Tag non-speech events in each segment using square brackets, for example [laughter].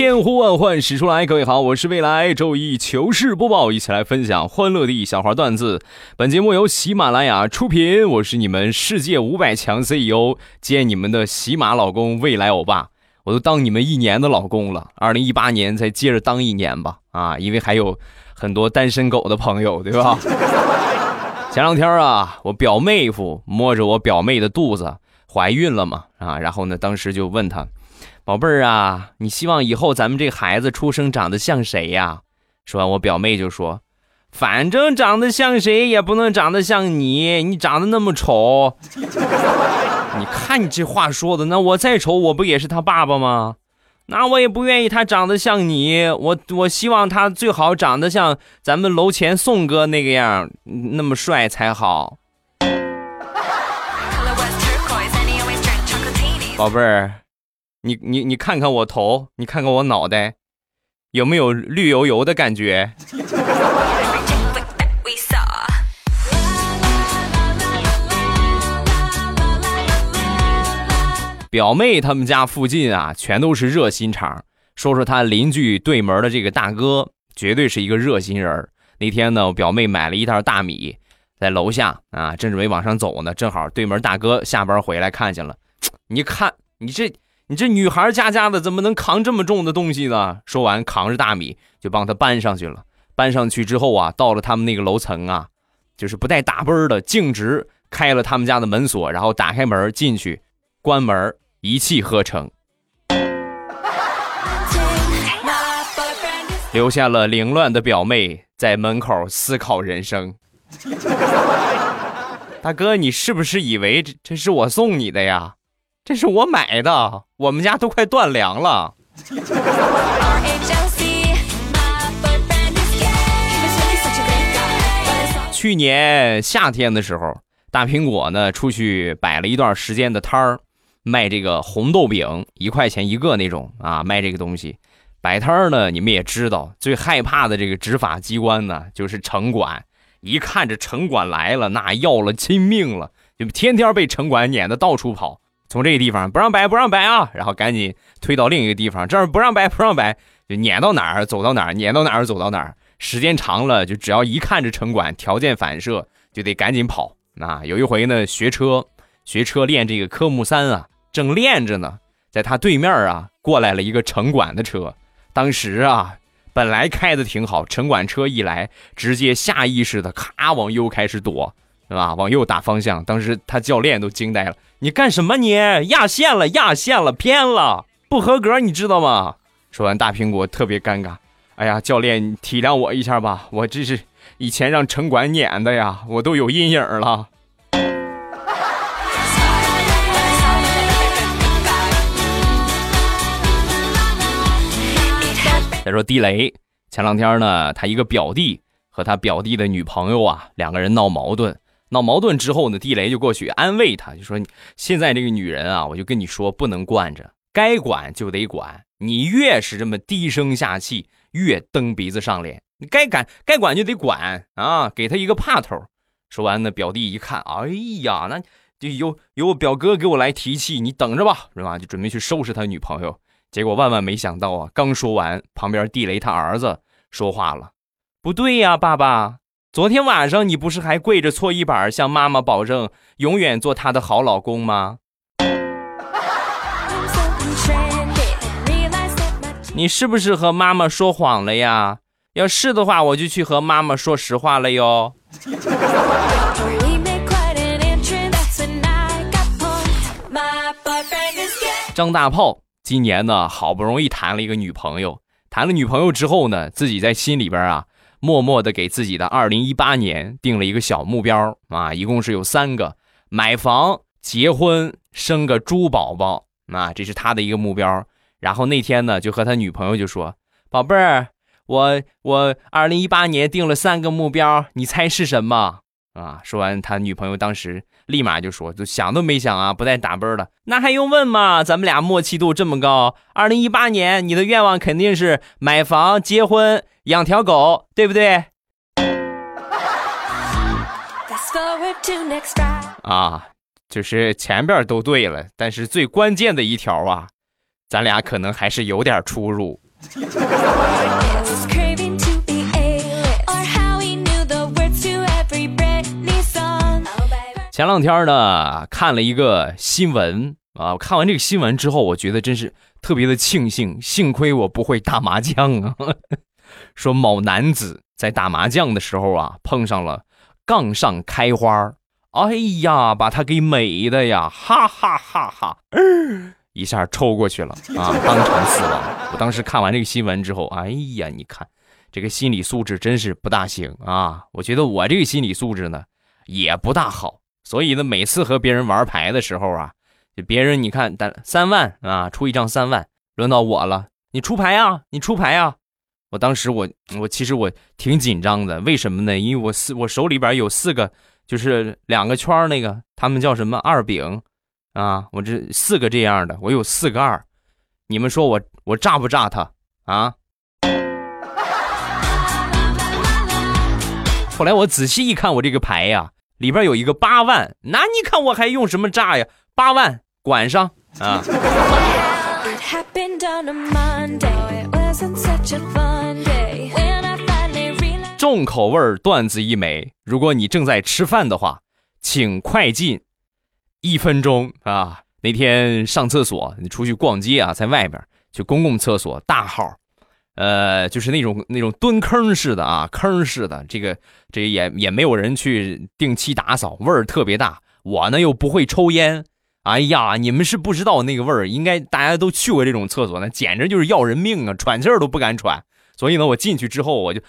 千呼万唤始出来，各位好，我是未来周一糗事播报，一起来分享欢乐的小花段子。本节目由喜马拉雅出品，我是你们世界五百强 CEO 兼你们的喜马老公未来欧巴，我都当你们一年的老公了，二零一八年再接着当一年吧，啊，因为还有很多单身狗的朋友，对吧？[laughs] 前两天啊，我表妹夫摸着我表妹的肚子，怀孕了嘛，啊，然后呢，当时就问他。宝贝儿啊，你希望以后咱们这孩子出生长得像谁呀？说完，我表妹就说：“反正长得像谁也不能长得像你，你长得那么丑。[laughs] 你看你这话说的，那我再丑，我不也是他爸爸吗？那我也不愿意他长得像你，我我希望他最好长得像咱们楼前宋哥那个样，那么帅才好。宝贝儿。”你你你看看我头，你看看我脑袋，有没有绿油油的感觉？表妹他们家附近啊，全都是热心肠。说说他邻居对门的这个大哥，绝对是一个热心人。那天呢，我表妹买了一袋大米，在楼下啊，正准备往上走呢，正好对门大哥下班回来看见了，你看你这。你这女孩家家的怎么能扛这么重的东西呢？说完，扛着大米就帮他搬上去了。搬上去之后啊，到了他们那个楼层啊，就是不带打奔的，径直开了他们家的门锁，然后打开门进去，关门，一气呵成，留下了凌乱的表妹在门口思考人生。[laughs] 大哥，你是不是以为这这是我送你的呀？这是我买的，我们家都快断粮了。去年夏天的时候，大苹果呢出去摆了一段时间的摊儿，卖这个红豆饼，一块钱一个那种啊，卖这个东西。摆摊儿呢，你们也知道，最害怕的这个执法机关呢，就是城管。一看这城管来了，那要了亲命了，就天天被城管撵得到处跑。从这个地方不让摆，不让摆啊！然后赶紧推到另一个地方，这儿不让摆，不让摆，就撵到哪儿走到哪儿，撵到哪儿走到哪儿。时间长了，就只要一看这城管条件反射，就得赶紧跑。那有一回呢，学车，学车练这个科目三啊，正练着呢，在他对面啊过来了一个城管的车。当时啊，本来开的挺好，城管车一来，直接下意识的咔往右开始躲。是吧？往右打方向，当时他教练都惊呆了。你干什么？你压线了，压线了，偏了，不合格，你知道吗？说完，大苹果特别尴尬。哎呀，教练，体谅我一下吧，我这是以前让城管撵的呀，我都有阴影了。再说地雷，前两天呢，他一个表弟和他表弟的女朋友啊，两个人闹矛盾。闹矛盾之后呢，地雷就过去安慰他，就说：“现在这个女人啊，我就跟你说，不能惯着，该管就得管。你越是这么低声下气，越蹬鼻子上脸。你该管该管就得管啊，给他一个怕头。”说完呢，表弟一看，哎呀，那就由由我表哥给我来提气，你等着吧，是吧？就准备去收拾他女朋友。结果万万没想到啊，刚说完，旁边地雷他儿子说话了：“不对呀，爸爸。”昨天晚上你不是还跪着搓衣板向妈妈保证永远做她的好老公吗？你是不是和妈妈说谎了呀？要是的话，我就去和妈妈说实话了哟。张大炮今年呢，好不容易谈了一个女朋友，谈了女朋友之后呢，自己在心里边啊。默默的给自己的二零一八年定了一个小目标啊，一共是有三个：买房、结婚、生个猪宝宝啊，这是他的一个目标。然后那天呢，就和他女朋友就说：“宝贝儿，我我二零一八年定了三个目标，你猜是什么？啊！说完，他女朋友当时立马就说：“就想都没想啊，不带打啵的。那还用问吗？咱们俩默契度这么高。二零一八年你的愿望肯定是买房、结婚、养条狗，对不对？”啊，就是前边都对了，但是最关键的一条啊，咱俩可能还是有点出入。[laughs] 前两天呢，看了一个新闻啊，看完这个新闻之后，我觉得真是特别的庆幸，幸亏我不会打麻将啊。[laughs] 说某男子在打麻将的时候啊，碰上了杠上开花，哎呀，把他给美的呀，哈哈哈哈，一下抽过去了啊，[laughs] 当场死亡。我当时看完这个新闻之后，哎呀，你看这个心理素质真是不大行啊。我觉得我这个心理素质呢，也不大好。所以呢，每次和别人玩牌的时候啊，别人你看打三万啊，出一张三万，轮到我了，你出牌啊，你出牌啊！我当时我我其实我挺紧张的，为什么呢？因为我四我手里边有四个，就是两个圈那个，他们叫什么二饼啊？我这四个这样的，我有四个二，你们说我我炸不炸他啊？后来我仔细一看，我这个牌呀。里边有一个八万，那你看我还用什么炸呀？八万管上啊！重口味段子一枚，如果你正在吃饭的话，请快进一分钟啊！那天上厕所，你出去逛街啊，在外边去公共厕所大号。呃，就是那种那种蹲坑似的啊，坑似的，这个这也也没有人去定期打扫，味儿特别大。我呢又不会抽烟，哎呀，你们是不知道那个味儿，应该大家都去过这种厕所，那简直就是要人命啊，喘气儿都不敢喘。所以呢，我进去之后我就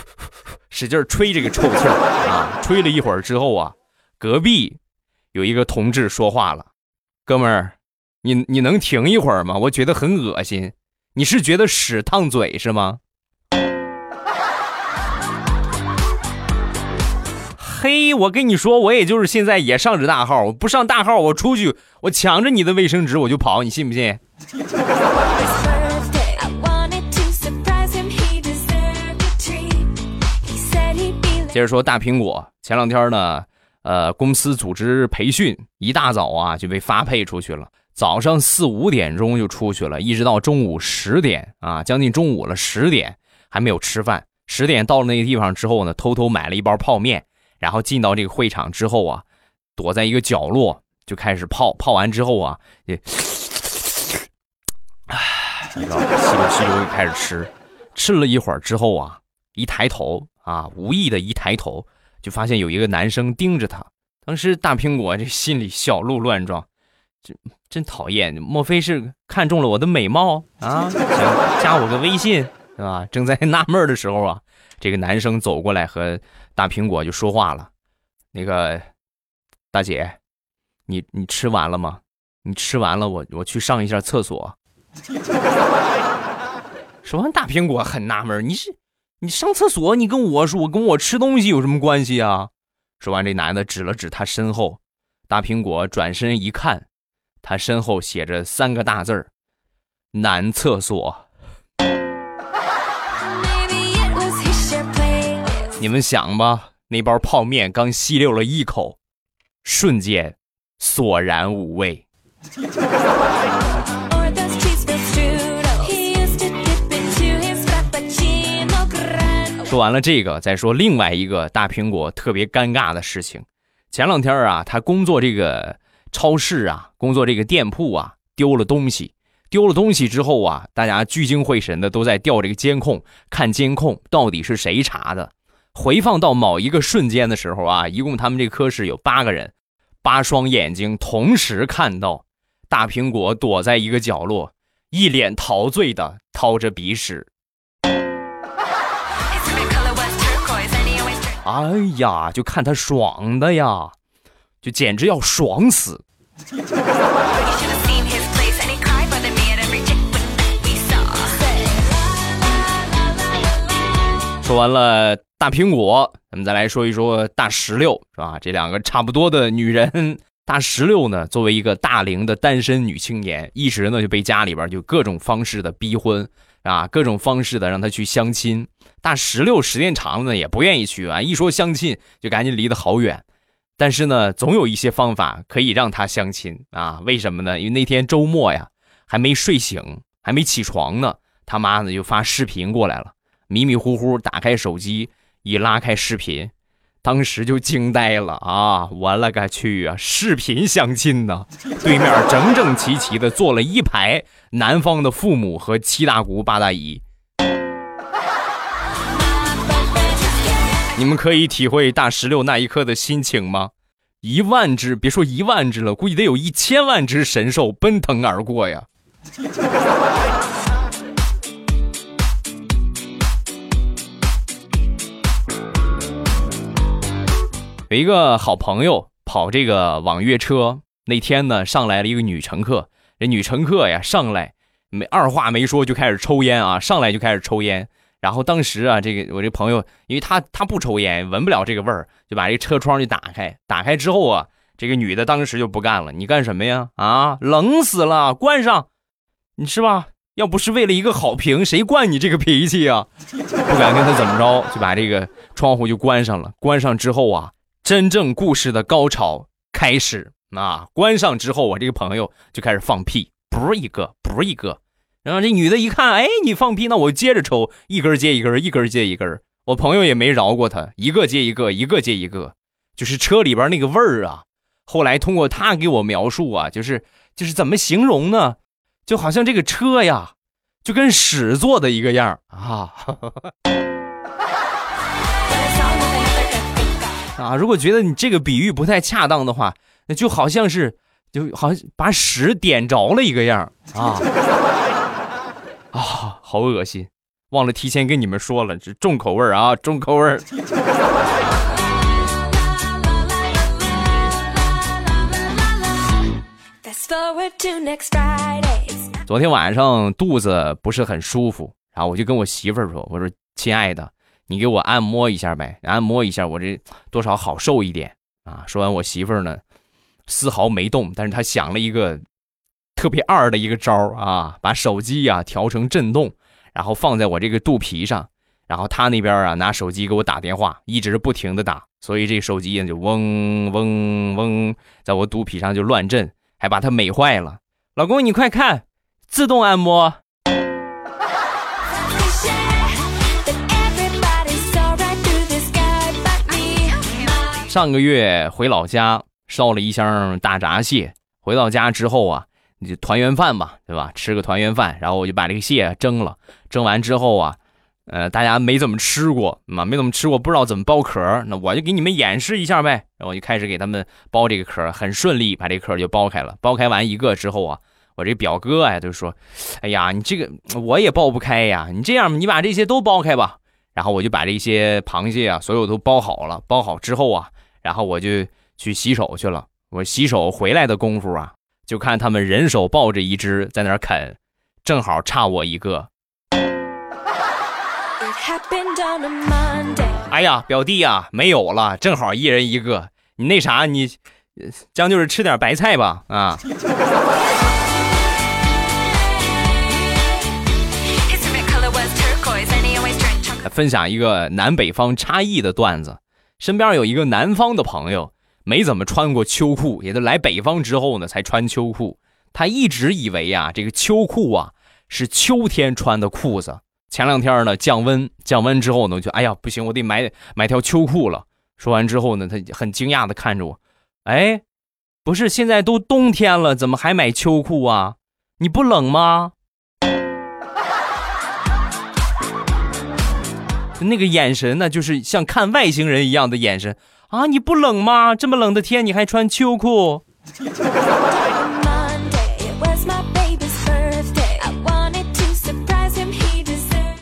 [laughs] 使劲吹这个臭气儿啊，吹了一会儿之后啊，隔壁有一个同志说话了：“哥们儿，你你能停一会儿吗？我觉得很恶心。”你是觉得屎烫嘴是吗？嘿，我跟你说，我也就是现在也上着大号，我不上大号，我出去，我抢着你的卫生纸我就跑，你信不信？接着说大苹果，前两天呢，呃，公司组织培训，一大早啊就被发配出去了。早上四五点钟就出去了，一直到中午十点啊，将近中午了，十点还没有吃饭。十点到了那个地方之后呢，偷偷买了一包泡面，然后进到这个会场之后啊，躲在一个角落就开始泡。泡完之后啊，也，唉，吸溜吸溜就开始吃。吃了一会儿之后啊，一抬头啊，无意的一抬头，就发现有一个男生盯着他。当时大苹果这心里小鹿乱撞。真真讨厌！莫非是看中了我的美貌啊？[laughs] 行加我个微信是吧？正在纳闷的时候啊，这个男生走过来和大苹果就说话了：“那个大姐，你你吃完了吗？你吃完了，我我去上一下厕所。”说完，大苹果很纳闷：“你是你上厕所？你跟我说，我跟我吃东西有什么关系啊？”说完，这男的指了指他身后，大苹果转身一看。他身后写着三个大字儿：“男厕所。”你们想吧，那包泡面刚吸溜了一口，瞬间索然无味。说完了这个，再说另外一个大苹果特别尴尬的事情。前两天啊，他工作这个。超市啊，工作这个店铺啊，丢了东西，丢了东西之后啊，大家聚精会神的都在调这个监控，看监控到底是谁查的。回放到某一个瞬间的时候啊，[laughs] 一共他们这科室有八个人，八双眼睛同时看到大苹果躲在一个角落，一脸陶醉的掏着鼻屎。哎呀，就看他爽的呀！就简直要爽死！说完了大苹果，咱们再来说一说大石榴，是吧？这两个差不多的女人。大石榴呢，作为一个大龄的单身女青年，一直呢就被家里边就各种方式的逼婚啊，各种方式的让她去相亲。大石榴时间长了呢，也不愿意去啊，一说相亲就赶紧离得好远。但是呢，总有一些方法可以让他相亲啊？为什么呢？因为那天周末呀，还没睡醒，还没起床呢，他妈呢就发视频过来了，迷迷糊糊打开手机，一拉开视频。当时就惊呆了啊！我勒个去啊！视频相亲呢，[laughs] 对面整整齐齐的坐了一排男方的父母和七大姑八大姨。你们可以体会大石榴那一刻的心情吗？一万只，别说一万只了，估计得有一千万只神兽奔腾而过呀！有一个好朋友跑这个网约车，那天呢上来了一个女乘客，这女乘客呀上来没二话没说就开始抽烟啊，上来就开始抽烟。然后当时啊，这个我这朋友，因为他他不抽烟，闻不了这个味儿，就把这车窗就打开。打开之后啊，这个女的当时就不干了，你干什么呀？啊，冷死了，关上，你是吧？要不是为了一个好评，谁惯你这个脾气啊？[laughs] 不敢跟他怎么着，就把这个窗户就关上了。关上之后啊。真正故事的高潮开始啊！关上之后，我这个朋友就开始放屁，不是一个，不是一个。然后这女的一看，哎，你放屁，那我接着抽，一根接一根，一根接一根。我朋友也没饶过他，一个接一个，一个接一个。就是车里边那个味儿啊，后来通过他给我描述啊，就是就是怎么形容呢？就好像这个车呀，就跟屎做的一个样啊。[laughs] 啊，如果觉得你这个比喻不太恰当的话，那就好像是，就好像把屎点着了一个样啊啊，好恶心！忘了提前跟你们说了，这重口味啊，[laughs] 重口味。昨天晚上肚子不是很舒服，然后我就跟我媳妇儿说：“我说亲爱的。”你给我按摩一下呗，按摩一下，我这多少好受一点啊！说完，我媳妇儿呢，丝毫没动，但是她想了一个特别二的一个招啊，把手机呀调成震动，然后放在我这个肚皮上，然后他那边啊拿手机给我打电话，一直不停的打，所以这手机就嗡嗡嗡，在我肚皮上就乱震，还把它美坏了。老公，你快看，自动按摩。上个月回老家烧了一箱大闸蟹，回到家之后啊，你团圆饭嘛，对吧？吃个团圆饭，然后我就把这个蟹蒸了。蒸完之后啊，呃，大家没怎么吃过嘛，没怎么吃过，不知道怎么剥壳。那我就给你们演示一下呗。然后我就开始给他们剥这个壳，很顺利，把这壳就剥开了。剥开完一个之后啊，我这表哥哎就说：“哎呀，你这个我也剥不开呀，你这样，你把这些都剥开吧。”然后我就把这些螃蟹啊，所有都剥好了。剥好之后啊。然后我就去洗手去了。我洗手回来的功夫啊，就看他们人手抱着一只在那儿啃，正好差我一个。哎呀，表弟呀，没有了，正好一人一个。你那啥，你将就是吃点白菜吧，啊。分享一个南北方差异的段子。身边有一个南方的朋友，没怎么穿过秋裤，也就来北方之后呢才穿秋裤。他一直以为啊，这个秋裤啊是秋天穿的裤子。前两天呢降温，降温之后呢，就哎呀不行，我得买买条秋裤了。说完之后呢，他很惊讶的看着我，哎，不是现在都冬天了，怎么还买秋裤啊？你不冷吗？那个眼神呢，就是像看外星人一样的眼神啊！你不冷吗？这么冷的天，你还穿秋裤？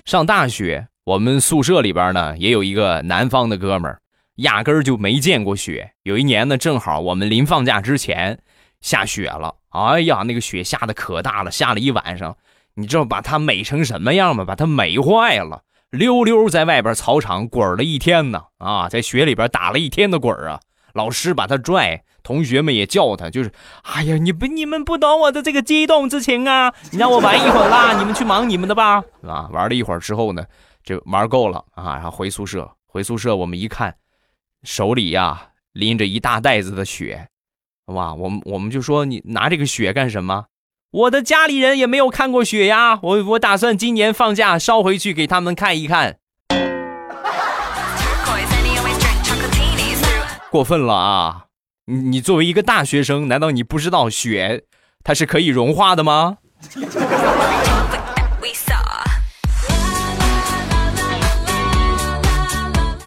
上大学，我们宿舍里边呢，也有一个南方的哥们儿，压根儿就没见过雪。有一年呢，正好我们临放假之前下雪了，哎呀，那个雪下的可大了，下了一晚上，你知道把它美成什么样吗？把它美坏了。溜溜在外边草场滚了一天呢，啊，在雪里边打了一天的滚啊。老师把他拽，同学们也叫他，就是，哎呀，你不你们不懂我的这个激动之情啊！你让我玩一会儿啦，你们去忙你们的吧，啊，玩了一会儿之后呢，就玩够了啊，然后回宿舍，回宿舍我们一看，手里呀拎着一大袋子的雪，哇，我们我们就说你拿这个雪干什么？我的家里人也没有看过雪呀，我我打算今年放假捎回去给他们看一看。过分了啊！你你作为一个大学生，难道你不知道雪它是可以融化的吗？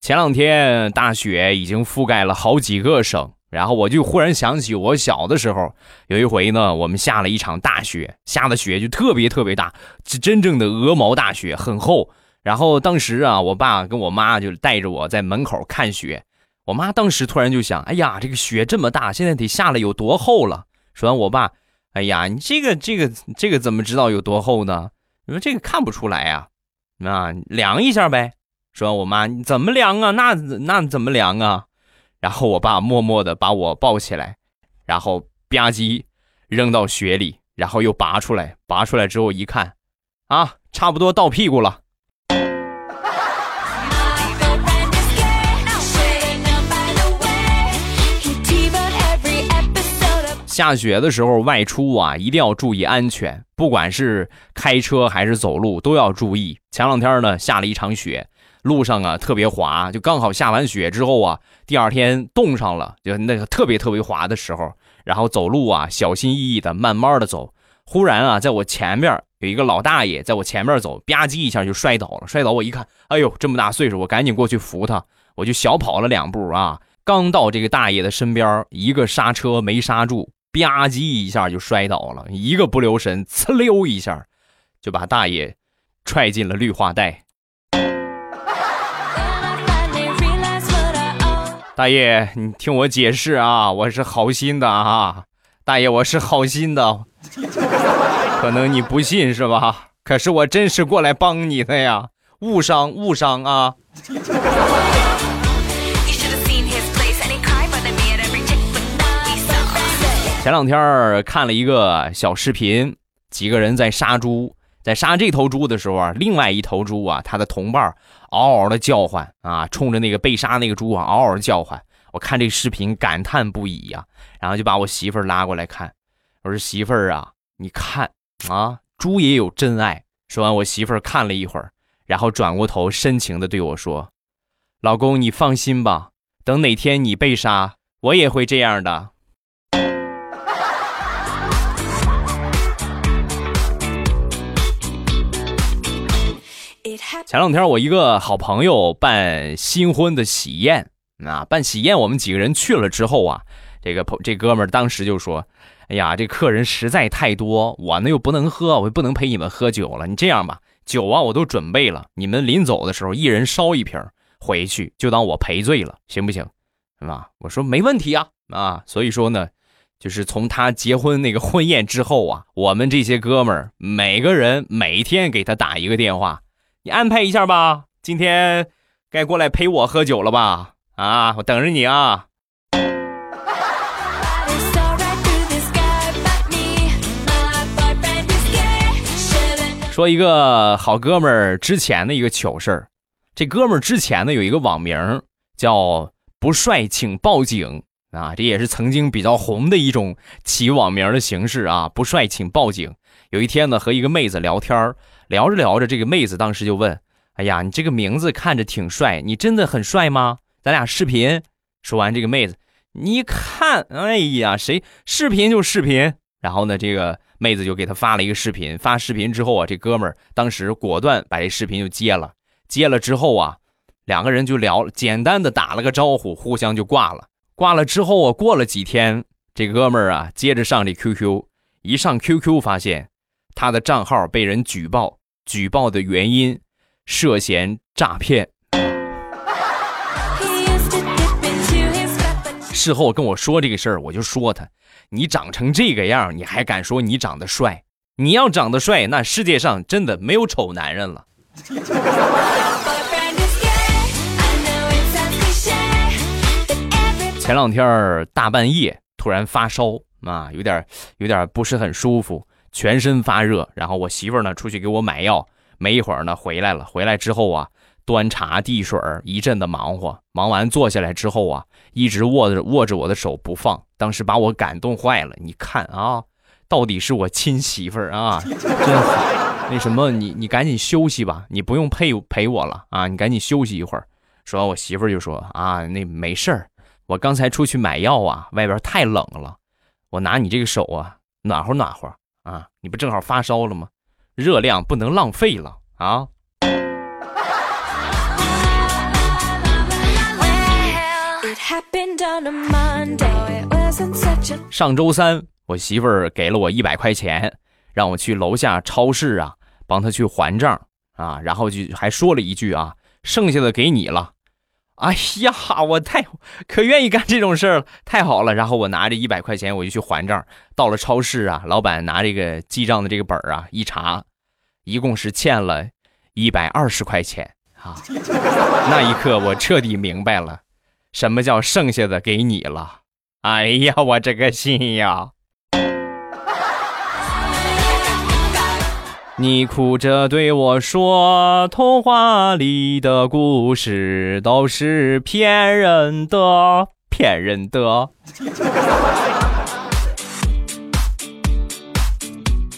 前两天大雪已经覆盖了好几个省。然后我就忽然想起我小的时候，有一回呢，我们下了一场大雪，下的雪就特别特别大，是真正的鹅毛大雪，很厚。然后当时啊，我爸跟我妈就带着我在门口看雪。我妈当时突然就想：“哎呀，这个雪这么大，现在得下了有多厚了？”说完，我爸：“哎呀，你这个这个这个怎么知道有多厚呢？你说这个看不出来呀，啊，量一下呗。”说完，我妈：“你怎么量啊？那那怎么量啊？”然后我爸默默的把我抱起来，然后吧唧扔到雪里，然后又拔出来，拔出来之后一看，啊，差不多到屁股了。下雪的时候外出啊，一定要注意安全，不管是开车还是走路都要注意。前两天呢，下了一场雪。路上啊特别滑，就刚好下完雪之后啊，第二天冻上了，就那个特别特别滑的时候，然后走路啊小心翼翼的，慢慢的走。忽然啊，在我前面有一个老大爷在我前面走，吧唧一下就摔倒了。摔倒我一看，哎呦，这么大岁数，我赶紧过去扶他。我就小跑了两步啊，刚到这个大爷的身边，一个刹车没刹住，吧唧一下就摔倒了，一个不留神，呲溜一下就把大爷踹进了绿化带。大爷，你听我解释啊，我是好心的啊，大爷，我是好心的，[laughs] 可能你不信是吧？可是我真是过来帮你的呀，误伤误伤啊！前两天看了一个小视频，几个人在杀猪。在杀这头猪的时候啊，另外一头猪啊，它的同伴嗷嗷的叫唤啊，冲着那个被杀那个猪啊嗷嗷叫唤。我看这个视频感叹不已呀，然后就把我媳妇儿拉过来看，我说媳妇儿啊，你看啊，猪也有真爱。说完，我媳妇儿看了一会儿，然后转过头深情的对我说：“老公，你放心吧，等哪天你被杀，我也会这样的。”前两天我一个好朋友办新婚的喜宴啊，办喜宴，我们几个人去了之后啊，这个朋这哥们儿当时就说：“哎呀，这客人实在太多，我呢又不能喝，我又不能陪你们喝酒了。你这样吧，酒啊我都准备了，你们临走的时候一人烧一瓶回去，就当我赔罪了，行不行？是吧？”我说没问题啊啊，所以说呢，就是从他结婚那个婚宴之后啊，我们这些哥们儿每个人每天给他打一个电话。你安排一下吧，今天该过来陪我喝酒了吧？啊，我等着你啊！说一个好哥们儿之前的一个糗事儿，这哥们儿之前呢有一个网名叫“不帅请报警”啊，这也是曾经比较红的一种起网名的形式啊，“不帅请报警”。有一天呢，和一个妹子聊天儿。聊着聊着，这个妹子当时就问：“哎呀，你这个名字看着挺帅，你真的很帅吗？咱俩视频。”说完，这个妹子，你看，哎呀，谁视频就视频。然后呢，这个妹子就给他发了一个视频。发视频之后啊，这哥们儿当时果断把这视频就接了。接了之后啊，两个人就聊，简单的打了个招呼，互相就挂了。挂了之后啊，过了几天，这哥们儿啊，接着上这 QQ，一上 QQ 发现。他的账号被人举报举报的原因涉嫌诈骗。事后跟我说这个事儿我就说他你长成这个样你还敢说你长得帅？你要长得帅那世界上真的没有丑男人了。前两天大半夜突然发烧啊有点有点不是很舒服。全身发热。然后我媳妇儿呢出去给我买药，没一会儿呢回来了。回来之后啊，端茶递水一阵的忙活。忙完坐下来之后啊，一直握着握着我的手不放，当时把我感动坏了。你看啊，到底是我亲媳妇儿啊，真好。那什么，你你赶紧休息吧，你不用陪陪我了啊，你赶紧休息一会儿。说完，我媳妇儿就说啊，那没事儿。我刚才出去买药啊，外边太冷了，我拿你这个手啊，暖和暖和啊，你不正好发烧了吗？热量不能浪费了啊！上周三，我媳妇儿给了我一百块钱，让我去楼下超市啊，帮她去还账啊，然后就还说了一句啊，剩下的给你了。哎呀，我太可愿意干这种事儿了，太好了！然后我拿着一百块钱，我就去还账。到了超市啊，老板拿这个记账的这个本儿啊，一查，一共是欠了一百二十块钱啊！那一刻，我彻底明白了，什么叫剩下的给你了。哎呀，我这个心呀！你哭着对我说：“童话里的故事都是骗人的，骗人的。”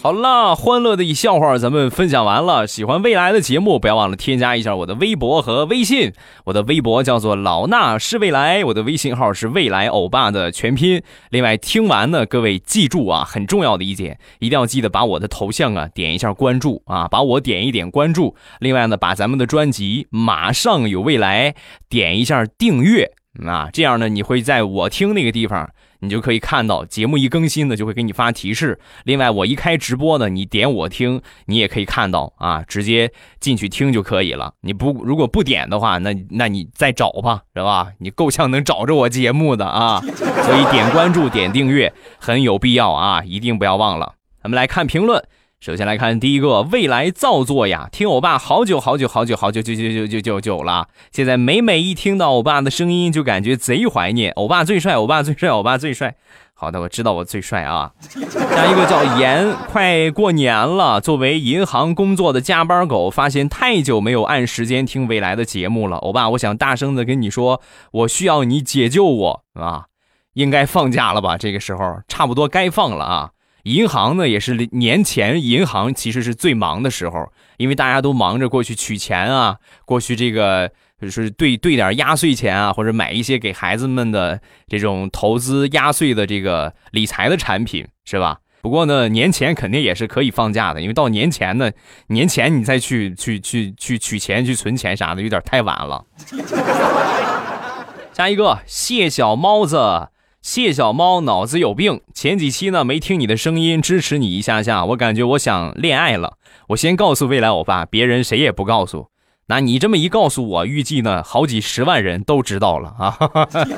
好了，欢乐的一笑话咱们分享完了。喜欢未来的节目，不要忘了添加一下我的微博和微信。我的微博叫做老衲是未来，我的微信号是未来欧巴的全拼。另外，听完呢，各位记住啊，很重要的一点，一定要记得把我的头像啊点一下关注啊，把我点一点关注。另外呢，把咱们的专辑马上有未来点一下订阅啊，这样呢，你会在我听那个地方。你就可以看到节目一更新呢，就会给你发提示。另外，我一开直播呢，你点我听，你也可以看到啊，直接进去听就可以了。你不如果不点的话，那那你再找吧，是吧？你够呛能找着我节目的啊，[laughs] 所以点关注、点订阅很有必要啊，一定不要忘了。咱们来看评论。首先来看第一个，未来造作呀，听欧巴好久好久好久好久就就就就就久了。现在每每一听到欧巴的声音，就感觉贼怀念。欧巴最帅，欧巴最帅，欧巴最帅。好的，我知道我最帅啊。下一个叫严，快过年了。作为银行工作的加班狗，发现太久没有按时间听未来的节目了。欧巴，我想大声的跟你说，我需要你解救我啊！应该放假了吧？这个时候差不多该放了啊。银行呢，也是年前银行其实是最忙的时候，因为大家都忙着过去取钱啊，过去这个就是兑兑点压岁钱啊，或者买一些给孩子们的这种投资压岁的这个理财的产品，是吧？不过呢，年前肯定也是可以放假的，因为到年前呢，年前你再去去去去取钱、去存钱啥的，有点太晚了。[laughs] 下一个，谢小猫子。谢小猫脑子有病，前几期呢没听你的声音，支持你一下下，我感觉我想恋爱了。我先告诉未来欧巴，别人谁也不告诉。那你这么一告诉我，预计呢好几十万人都知道了啊。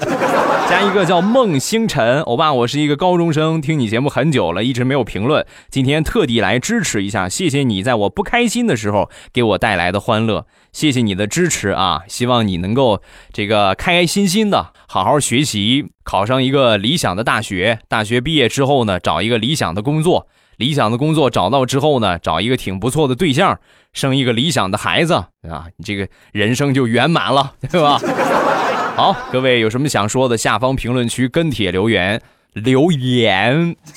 [laughs] 加一个叫孟星辰，欧巴，我是一个高中生，听你节目很久了，一直没有评论，今天特地来支持一下，谢谢你在我不开心的时候给我带来的欢乐，谢谢你的支持啊！希望你能够这个开开心心的好好学习，考上一个理想的大学，大学毕业之后呢，找一个理想的工作，理想的工作找到之后呢，找一个挺不错的对象，生一个理想的孩子啊，你这个人生就圆满了，[laughs] 对吧？好，各位有什么想说的，下方评论区跟帖留言留言。[laughs]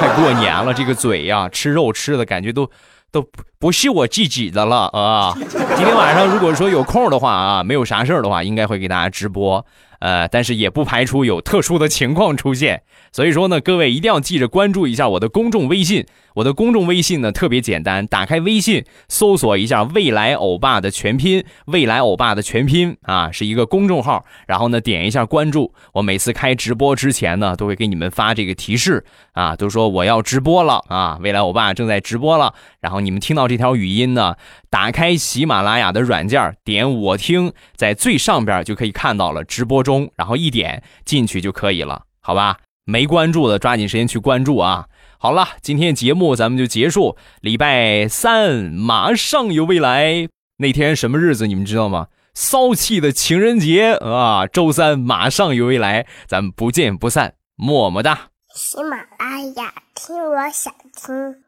快过年了，这个嘴呀，吃肉吃的感觉都都不是我自己的了啊！今天晚上如果说有空的话啊，没有啥事儿的话，应该会给大家直播。呃，但是也不排除有特殊的情况出现，所以说呢，各位一定要记着关注一下我的公众微信。我的公众微信呢特别简单，打开微信搜索一下“未来欧巴”的全拼，“未来欧巴”的全拼啊，是一个公众号。然后呢，点一下关注。我每次开直播之前呢，都会给你们发这个提示啊，都说我要直播了啊，未来我爸正在直播了。然后你们听到这条语音呢，打开喜马拉雅的软件，点我听，在最上边就可以看到了直播。中，然后一点进去就可以了，好吧？没关注的抓紧时间去关注啊！好了，今天节目咱们就结束。礼拜三马上有未来，那天什么日子你们知道吗？骚气的情人节啊！周三马上有未来，咱们不见不散，么么哒。喜马拉雅，听我想听。